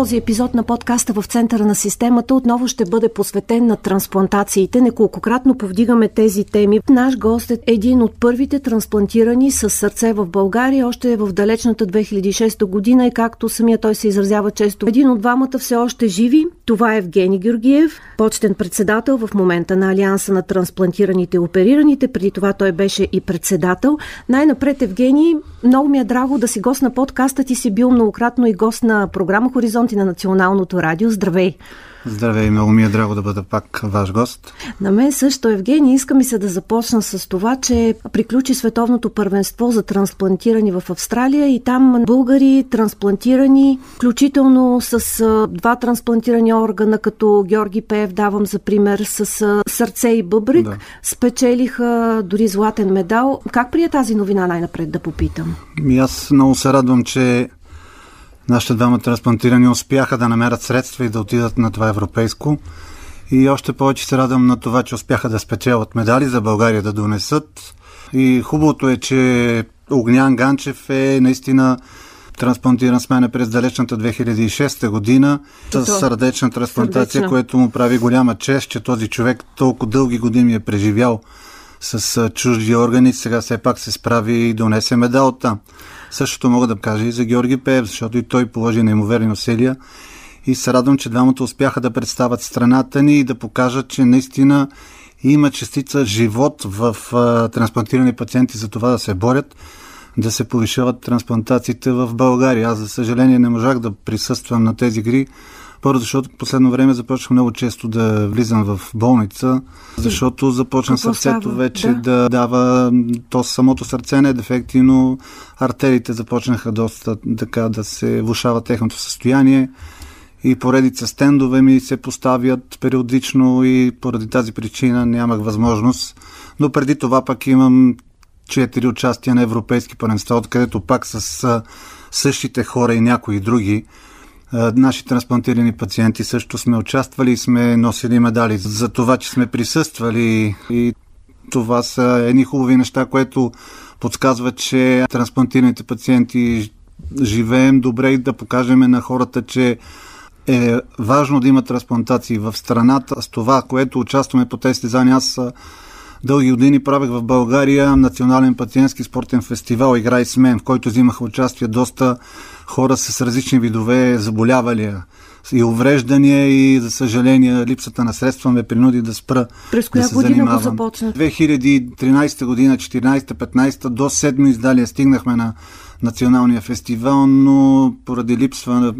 Този епизод на подкаста в центъра на системата отново ще бъде посветен на трансплантациите. Неколкократно повдигаме тези теми. Наш гост е един от първите трансплантирани с сърце в България, още в далечната 2006 година и както самия той се изразява често. Един от двамата все още живи. Това е Евгений Георгиев, почтен председател в момента на Алианса на трансплантираните и оперираните. Преди това той беше и председател. Най-напред, Евгений, много ми е драго да си гост на подкаста. Ти си бил многократно и гост на програма Хоризонт хоризонти на Националното радио. Здравей! Здравей, много ми е драго да бъда пак ваш гост. На мен също, Евгений, иска ми се да започна с това, че приключи световното първенство за трансплантирани в Австралия и там българи трансплантирани, включително с два трансплантирани органа, като Георги Пеев, давам за пример, с сърце и бъбрик, да. спечелиха дори златен медал. Как прия тази новина най-напред да попитам? И аз много се радвам, че Нашите двама трансплантирани успяха да намерят средства и да отидат на това европейско. И още повече се радвам на това, че успяха да спечелят медали за България да донесат. И хубавото е, че Огнян Ганчев е наистина трансплантиран с мене през далечната 2006 година с сърдечна трансплантация, Сърдечна. което му прави голяма чест, че този човек толкова дълги години е преживял с чужди органи, сега все пак се справи и донесе медал там. Същото мога да кажа и за Георги Пеев, защото и той положи неимоверни усилия и се радвам, че двамата успяха да представят страната ни и да покажат, че наистина има частица живот в а, трансплантирани пациенти за това да се борят, да се повишават трансплантациите в България. Аз, за съжаление, не можах да присъствам на тези игри, първо, защото последно време започнах много често да влизам в болница, защото започна Какво сърцето става? вече да. да дава, то самото сърце не е дефекти, но артериите започнаха доста така да се влушава техното състояние и поредица стендове ми се поставят периодично и поради тази причина нямах възможност. Но преди това пък имам четири участия на европейски първенства, откъдето пак с същите хора и някои други Наши трансплантирани пациенти също сме участвали и сме носили медали за това, че сме присъствали и това са едни хубави неща, което подсказва, че трансплантираните пациенти живеем добре и да покажем на хората, че е важно да има трансплантации в страната. С това, което участваме по тези състезания, аз дълги години правех в България национален пациентски спортен фестивал Играй с мен, в който взимаха участие доста хора с различни видове заболявания и увреждания и, за съжаление, липсата на средства ме принуди да спра През коя да се година занимавам. го започна? 2013 година, 14-15 до седмо издалие стигнахме на националния фестивал, но поради липсва на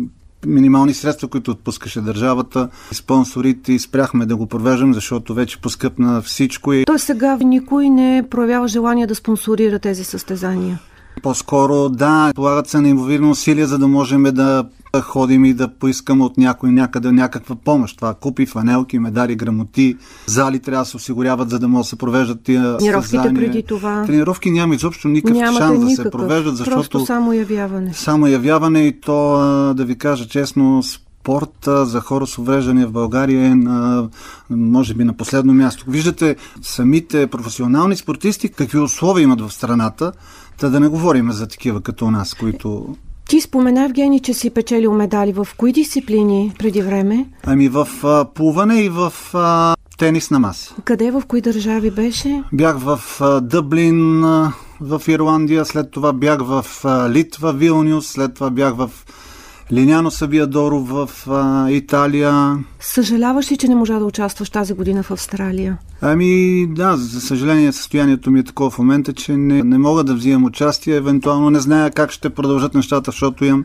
минимални средства, които отпускаше държавата, спонсорите спряхме да го провеждам, защото вече поскъпна всичко. И... Той сега никой не проявява желание да спонсорира тези състезания. По-скоро да, полагат се неимоверни усилия, за да можем да ходим и да поискаме от някой някъде някаква помощ. Това купи, фанелки, медали, грамоти, зали трябва да се осигуряват, за да могат да се провеждат тия Тренировките преди това. Тренировки няма изобщо никакъв Нямате шанс никакъв. да се провеждат, защото... Просто само явяване. Само явяване и то, да ви кажа честно, спорта за хора с увреждания в България е на, може би на последно място. Виждате самите професионални спортисти какви условия имат в страната, Та да не говорим за такива като нас, които... Ти спомена, Евгений, че си печелил медали. В кои дисциплини преди време? Ами в а, плуване и в а, тенис на маса. Къде, в кои държави беше? Бях в а, Дъблин, а, в Ирландия, след това бях в а, Литва, Вилнюс, след това бях в Линяно Сабиадоро в а, Италия. Съжаляваш ли, че не можа да участваш тази година в Австралия? Ами да, за съжаление състоянието ми е такова в момента, че не, не мога да взимам участие. Евентуално не зная как ще продължат нещата, защото имам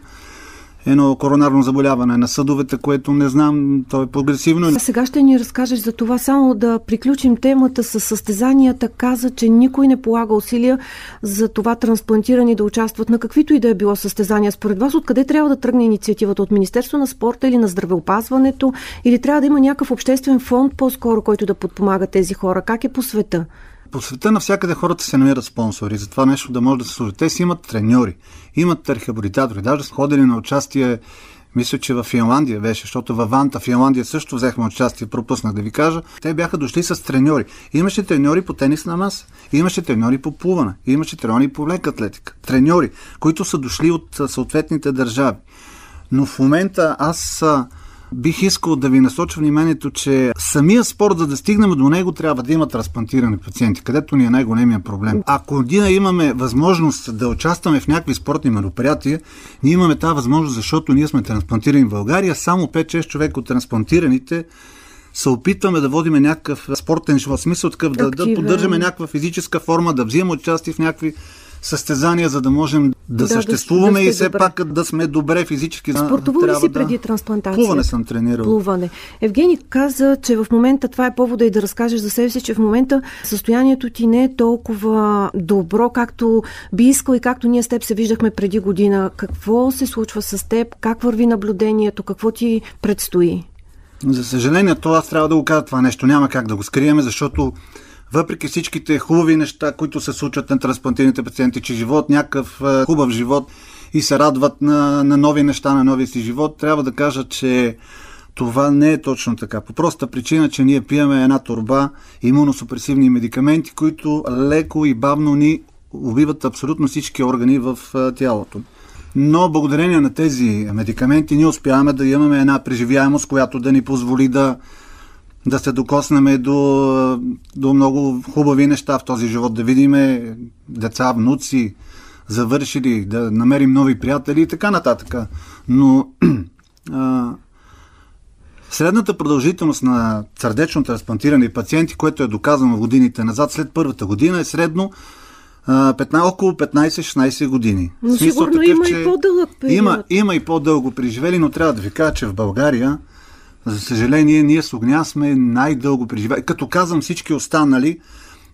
едно коронарно заболяване на съдовете, което не знам, то е прогресивно. А сега ще ни разкажеш за това, само да приключим темата с състезанията. Каза, че никой не полага усилия за това трансплантирани да участват на каквито и да е било състезания. Според вас, откъде трябва да тръгне инициативата? От Министерство на спорта или на здравеопазването? Или трябва да има някакъв обществен фонд по-скоро, който да подпомага тези хора? Как е по света? По света навсякъде хората се намират спонсори за това нещо да може да се служи. Те си имат треньори, имат рехабилитатори, даже са ходили на участие мисля, че в Финландия беше, защото във Ванта, Финландия също взехме участие, пропуснах да ви кажа. Те бяха дошли с треньори. Имаше треньори по тенис на маса, имаше треньори по плуване, имаше треньори по лека атлетика. Треньори, които са дошли от съответните държави. Но в момента аз бих искал да ви насоча вниманието, че самия спорт, за да стигнем до него, трябва да има трансплантирани пациенти, където ни е най-големия проблем. Ако ние имаме възможност да участваме в някакви спортни мероприятия, ние имаме тази възможност, защото ние сме трансплантирани в България. Само 5-6 човека от трансплантираните се опитваме да водиме някакъв спортен живот, смисъл такъв, да, да поддържаме някаква физическа форма, да взимаме участие в някакви състезания, за да можем да, да съществуваме да, да и все добре. пак да сме добре физически. Спортувал ли си преди трансплантация? Плуване съм тренирал. Плуване. Евгений каза, че в момента това е повода и да разкажеш за себе си, че в момента състоянието ти не е толкова добро, както би искал и както ние с теб се виждахме преди година. Какво се случва с теб? Как върви наблюдението? Какво ти предстои? За съжаление, то аз трябва да го кажа това нещо. Няма как да го скриеме, защото въпреки всичките хубави неща, които се случват на трансплантираните пациенти, че живот, някакъв хубав живот и се радват на, на нови неща, на новия си живот, трябва да кажа, че това не е точно така. По проста причина, че ние пиеме една турба имуносупресивни медикаменти, които леко и бавно ни убиват абсолютно всички органи в тялото. Но благодарение на тези медикаменти ние успяваме да имаме една преживяемост, която да ни позволи да да се докоснем до, до много хубави неща в този живот, да видим деца, внуци, завършили, да намерим нови приятели и така нататък. Но а, средната продължителност на сърдечно трансплантирани пациенти, което е доказано в годините назад, след първата година, е средно 15, около 15-16 години. Но сигурно такъв, има и по-дълъг период. Има, има и по-дълго преживели, но трябва да ви кажа, че в България за съжаление, ние с огня сме най-дълго преживели. Като казвам всички останали,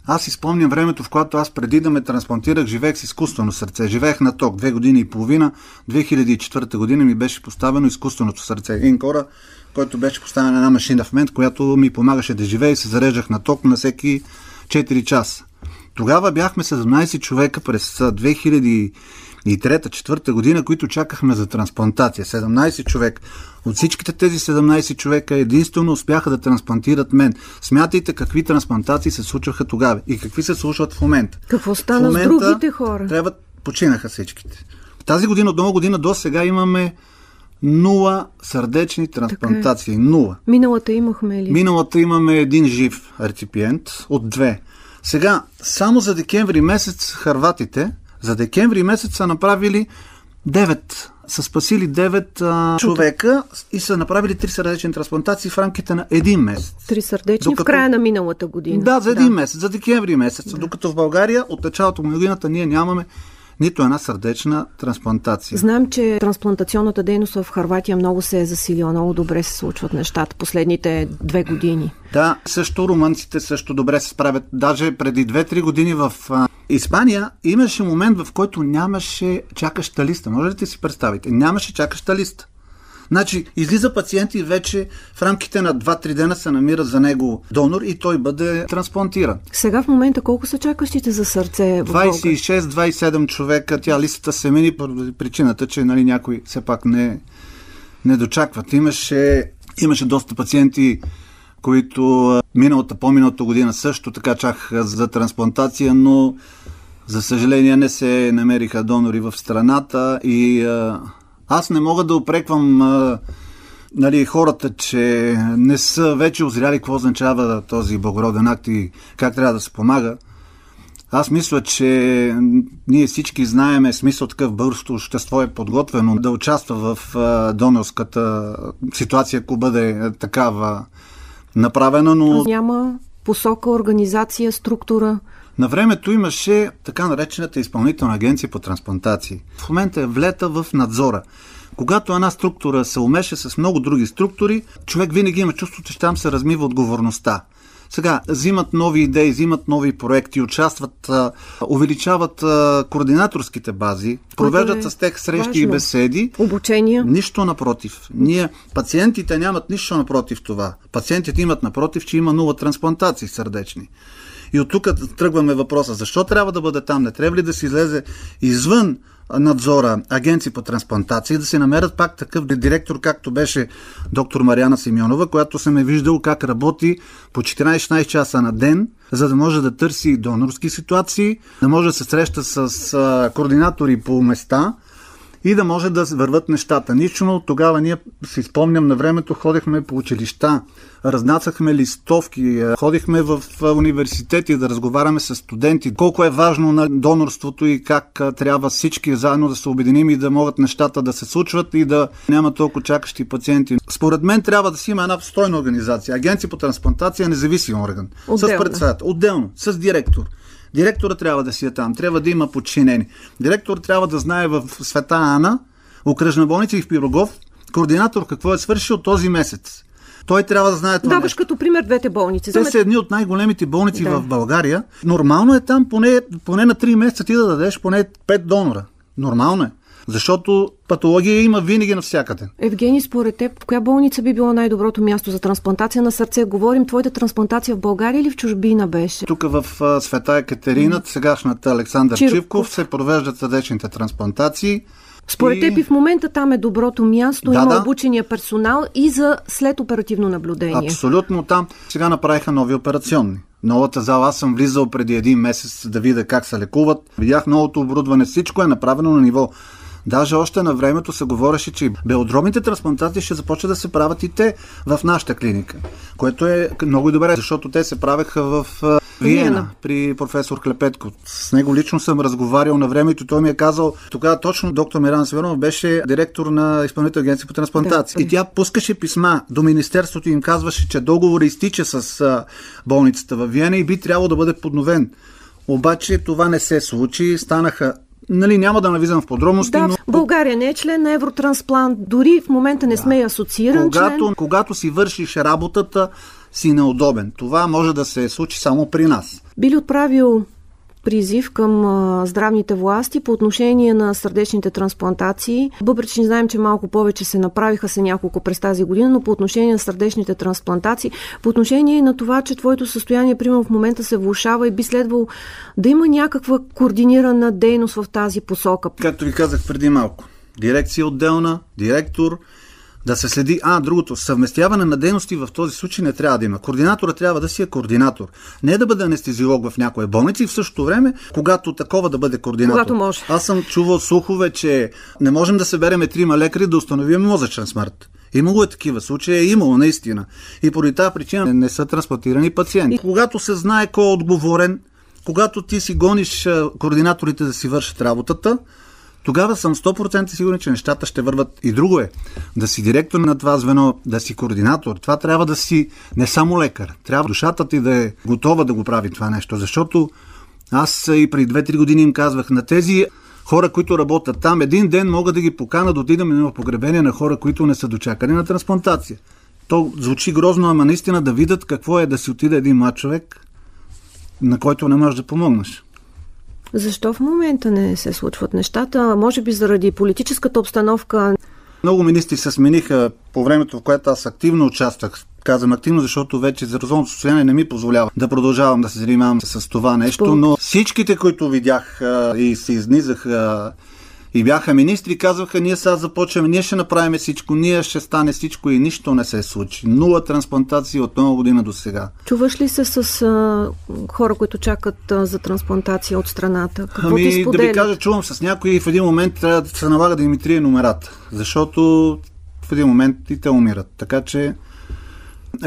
аз изпомням времето, в което аз преди да ме трансплантирах, живеех с изкуствено сърце. Живеех на ток две години и половина. 2004 година ми беше поставено изкуственото сърце. Един кора, който беше поставен една машина в мен, която ми помагаше да живея и се зареждах на ток на всеки 4 часа. Тогава бяхме 17 човека през 2000 и трета, четвърта година, които чакахме за трансплантация. 17 човек. От всичките тези 17 човека единствено успяха да трансплантират мен. Смятайте какви трансплантации се случваха тогава и какви се случват в момента. Какво стана момента, с другите хора? Трябва, починаха всичките. Тази година, от много година до сега имаме нула сърдечни трансплантации. Е. Нула. Миналата имахме ли? Миналата имаме един жив реципиент от две. Сега, само за декември месец харватите за декември месец са направили 9 са спасили 9 а, човека и са направили 3 сърдечни трансплантации в рамките на един месец. Три сърдечни докато... в края на миналата година. Да, за един да. месец, за декември месец. Да. Докато в България от началото на годината ние нямаме нито една сърдечна трансплантация. Знаем, че трансплантационната дейност в Харватия много се е засилила, много добре се случват нещата последните две години. Да, също румънците също добре се справят. Даже преди 2-3 години в Испания имаше момент, в който нямаше чакаща листа. Може ли да си представите? Нямаше чакаща листа. Значи, излиза пациент и вече в рамките на 2-3 дена се намира за него донор и той бъде трансплантиран. Сега в момента колко са чакащите за сърце? 26-27 човека. Тя листата се мени по причината, че нали, някой все пак не, не дочакват. Имаше, имаше доста пациенти, които миналата, по-миналата година също така чакаха за трансплантация, но за съжаление не се намериха донори в страната и аз не мога да опреквам а, нали, хората, че не са вече озряли какво означава този благороден акт и как трябва да се помага. Аз мисля, че ние всички знаеме смисъл такъв българското общество е подготвено да участва в а, донорската ситуация, ако бъде такава направена, но... Няма посока, организация, структура. На времето имаше така наречената изпълнителна агенция по трансплантации. В момента е влета в надзора. Когато една структура се умеше с много други структури, човек винаги има чувството, че там се размива отговорността. Сега, взимат нови идеи, взимат нови проекти, участват, увеличават координаторските бази, провеждат е с тях срещи важно. и беседи. Обучения. Нищо напротив. Ние, пациентите нямат нищо напротив това. Пациентите имат напротив, че има нула трансплантации сърдечни. И от тук тръгваме въпроса, защо трябва да бъде там? Не трябва ли да се излезе извън надзора агенции по трансплантации, да се намерят пак такъв директор, както беше доктор Мариана Симеонова, която съм е виждал как работи по 14-16 часа на ден, за да може да търси донорски ситуации, да може да се среща с координатори по места, и да може да върват нещата. Лично тогава ние си спомням на времето ходихме по училища, разнасяхме листовки, е, ходихме в университети да разговаряме с студенти, колко е важно на донорството и как е, трябва всички заедно да се обединим и да могат нещата да се случват и да няма толкова чакащи пациенти. Според мен трябва да си има една стойна организация. Агенция по трансплантация е независим орган. Отделно. С председател. Отделно. С директор. Директора трябва да си е там, трябва да има подчинени. Директор трябва да знае в Света Ана, окръжна болница и в Пирогов, координатор какво е свършил този месец. Той трябва да знае това. Даваш като пример двете болници. Те са едни от най-големите болници да. в България. Нормално е там поне, поне на 3 месеца ти да дадеш поне 5 донора. Нормално е. Защото патология има винаги навсякъде. Евгений, според теб, коя болница би било най-доброто място за трансплантация на сърце? Говорим, твоята трансплантация в България или в чужбина беше? Тук в Света Екатерина, mm. сегашната Александър Чирков. Чивков, се провеждат сърдечните трансплантации. Според и... теб и в момента там е доброто място, да, има да. обучения персонал и за след оперативно наблюдение. Абсолютно там. Сега направиха нови операционни. Новата зала, аз съм влизал преди един месец да видя как се лекуват. Видях новото оборудване, всичко е направено на ниво Даже още на времето се говореше, че белодробните трансплантации ще започнат да се правят и те в нашата клиника, което е много добре, защото те се правеха в Виена при професор Клепетко. С него лично съм разговарял на времето. Той ми е казал, тогава точно доктор Миран Северов беше директор на изпълнителна агенция по трансплантация. Да, и тя пускаше писма до Министерството и им казваше, че договор изтича с болницата в Виена и би трябвало да бъде подновен. Обаче това не се случи. Станаха Нали, няма да навизам в подробности. Да, но... България не е член на Евротрансплант. Дори в момента не да. сме асоцииран когато, член. Когато си вършиш работата, си неудобен. Това може да се случи само при нас. Би ли отправил призив към здравните власти по отношение на сърдечните трансплантации. Въпреки, че знаем, че малко повече се направиха се няколко през тази година, но по отношение на сърдечните трансплантации, по отношение на това, че твоето състояние, примерно в момента се влушава и би следвало да има някаква координирана дейност в тази посока. Както ви казах преди малко, дирекция отделна, директор, да се следи. А, другото, съвместяване на дейности в този случай не трябва да има. Координатора трябва да си е координатор. Не да бъде анестезиолог в някоя болница и в същото време, когато такова да бъде координатор. Когато може. Аз съм чувал слухове, че не можем да събереме трима лекари да установим мозъчен смърт. Имало е такива случаи, е имало наистина. И поради тази причина не са трансплантирани пациенти. И когато се знае кой е отговорен, когато ти си гониш координаторите да си вършат работата, тогава съм 100% сигурен, че нещата ще върват. И друго е, да си директор на това звено, да си координатор, това трябва да си не само лекар. Трябва душата ти да е готова да го прави това нещо, защото аз и преди 2-3 години им казвах на тези хора, които работят там, един ден мога да ги покана да отидем на погребение на хора, които не са дочакани на трансплантация. То звучи грозно, ама наистина да видят какво е да си отиде един млад човек, на който не можеш да помогнеш. Защо в момента не се случват нещата? Може би заради политическата обстановка. Много министри се смениха по времето, в което аз активно участвах. Казвам активно, защото вече здравословното състояние не ми позволява да продължавам да се занимавам с това нещо, но всичките, които видях и се изнизах и бяха министри, казваха, ние сега започваме, ние ще направим всичко, ние ще стане всичко и нищо не се случи. Нула трансплантации от много година до сега. Чуваш ли се с а, хора, които чакат а, за трансплантация от страната? Какво ами, ти да ви кажа, чувам с някои и в един момент трябва да се налага да им трие номерата, защото в един момент и те умират. Така че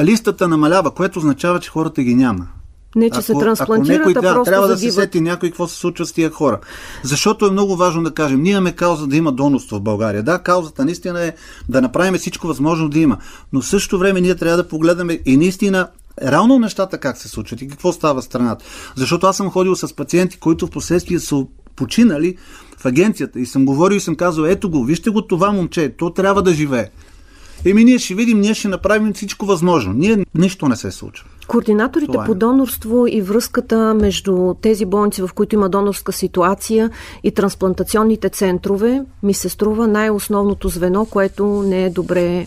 листата намалява, което означава, че хората ги няма. Не, че ако, се трансплантират, ако някой, да, просто трябва да се сети някой какво се случва с тия хора. Защото е много важно да кажем, ние имаме кауза да има донорство в България. Да, каузата наистина е да направим всичко възможно да има. Но в същото време ние трябва да погледаме и наистина реално нещата как се случват и какво става в страната. Защото аз съм ходил с пациенти, които в последствие са починали в агенцията и съм говорил и съм казал, ето го, вижте го това момче, то трябва да живее. Еми ние ще видим, ние ще направим всичко възможно. Ние нищо не се случва. Координаторите е. по донорство и връзката между тези болници, в които има донорска ситуация и трансплантационните центрове, ми се струва най-основното звено, което не е добре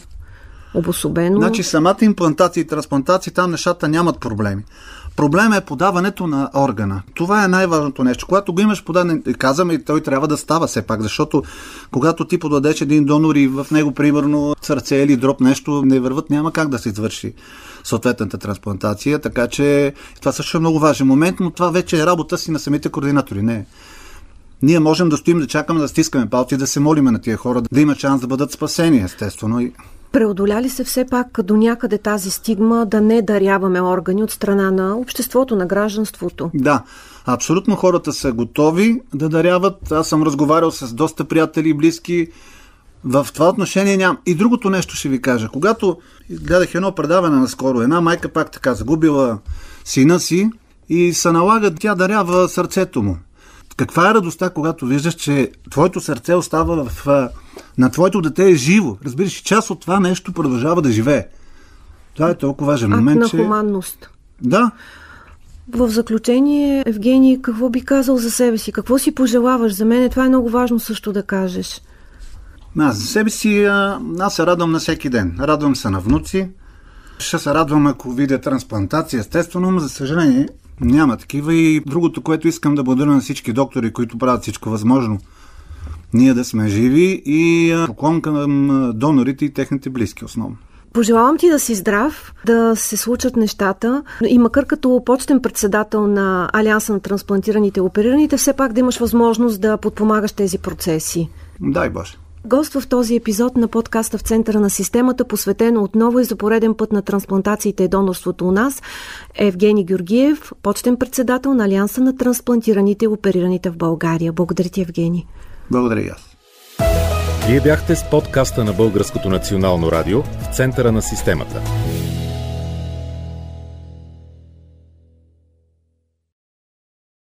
обособено. Значи самата имплантация и трансплантация, там нещата нямат проблеми. Проблема е подаването на органа. Това е най-важното нещо. Когато го имаш подаден, казваме, и той трябва да става все пак, защото когато ти подадеш един донор и в него, примерно, сърце или дроп нещо не върват, няма как да се извърши съответната трансплантация, така че това също е много важен момент, но това вече е работа си на самите координатори. Не. Ние можем да стоим да чакаме да стискаме палци, да се молиме на тия хора, да има шанс да бъдат спасени, естествено. Преодоляли се все пак до някъде тази стигма да не даряваме органи от страна на обществото, на гражданството? Да, абсолютно хората са готови да даряват. Аз съм разговарял с доста приятели и близки. В това отношение нямам. И другото нещо ще ви кажа. Когато гледах едно предаване наскоро, една майка пак така загубила сина си и се налага тя дарява сърцето му. Каква е радостта, когато виждаш, че твоето сърце остава в, на твоето дете е живо? Разбираш, част от това нещо продължава да живее. Това е толкова важен Акт момент, на че... хуманност. Да. В заключение, Евгений, какво би казал за себе си? Какво си пожелаваш? За мен това е много важно също да кажеш. Аз за себе си, аз се радвам на всеки ден. Радвам се на внуци. Ще се радвам, ако видя трансплантация, естествено, но за съжаление няма такива. И другото, което искам да благодаря на всички доктори, които правят всичко възможно, ние да сме живи и поклон към донорите и техните близки основно. Пожелавам ти да си здрав, да се случат нещата и макар като почетен председател на Алианса на трансплантираните и оперираните, все пак да имаш възможност да подпомагаш тези процеси. Дай Боже. Гост в този епизод на подкаста в центъра на системата, посветено отново и за пореден път на трансплантациите и донорството у нас, е Евгений Георгиев, почетен председател на Алианса на трансплантираните и оперираните в България. Благодаря ти, Евгений. Благодаря и аз. Вие бяхте с подкаста на Българското национално радио в центъра на системата.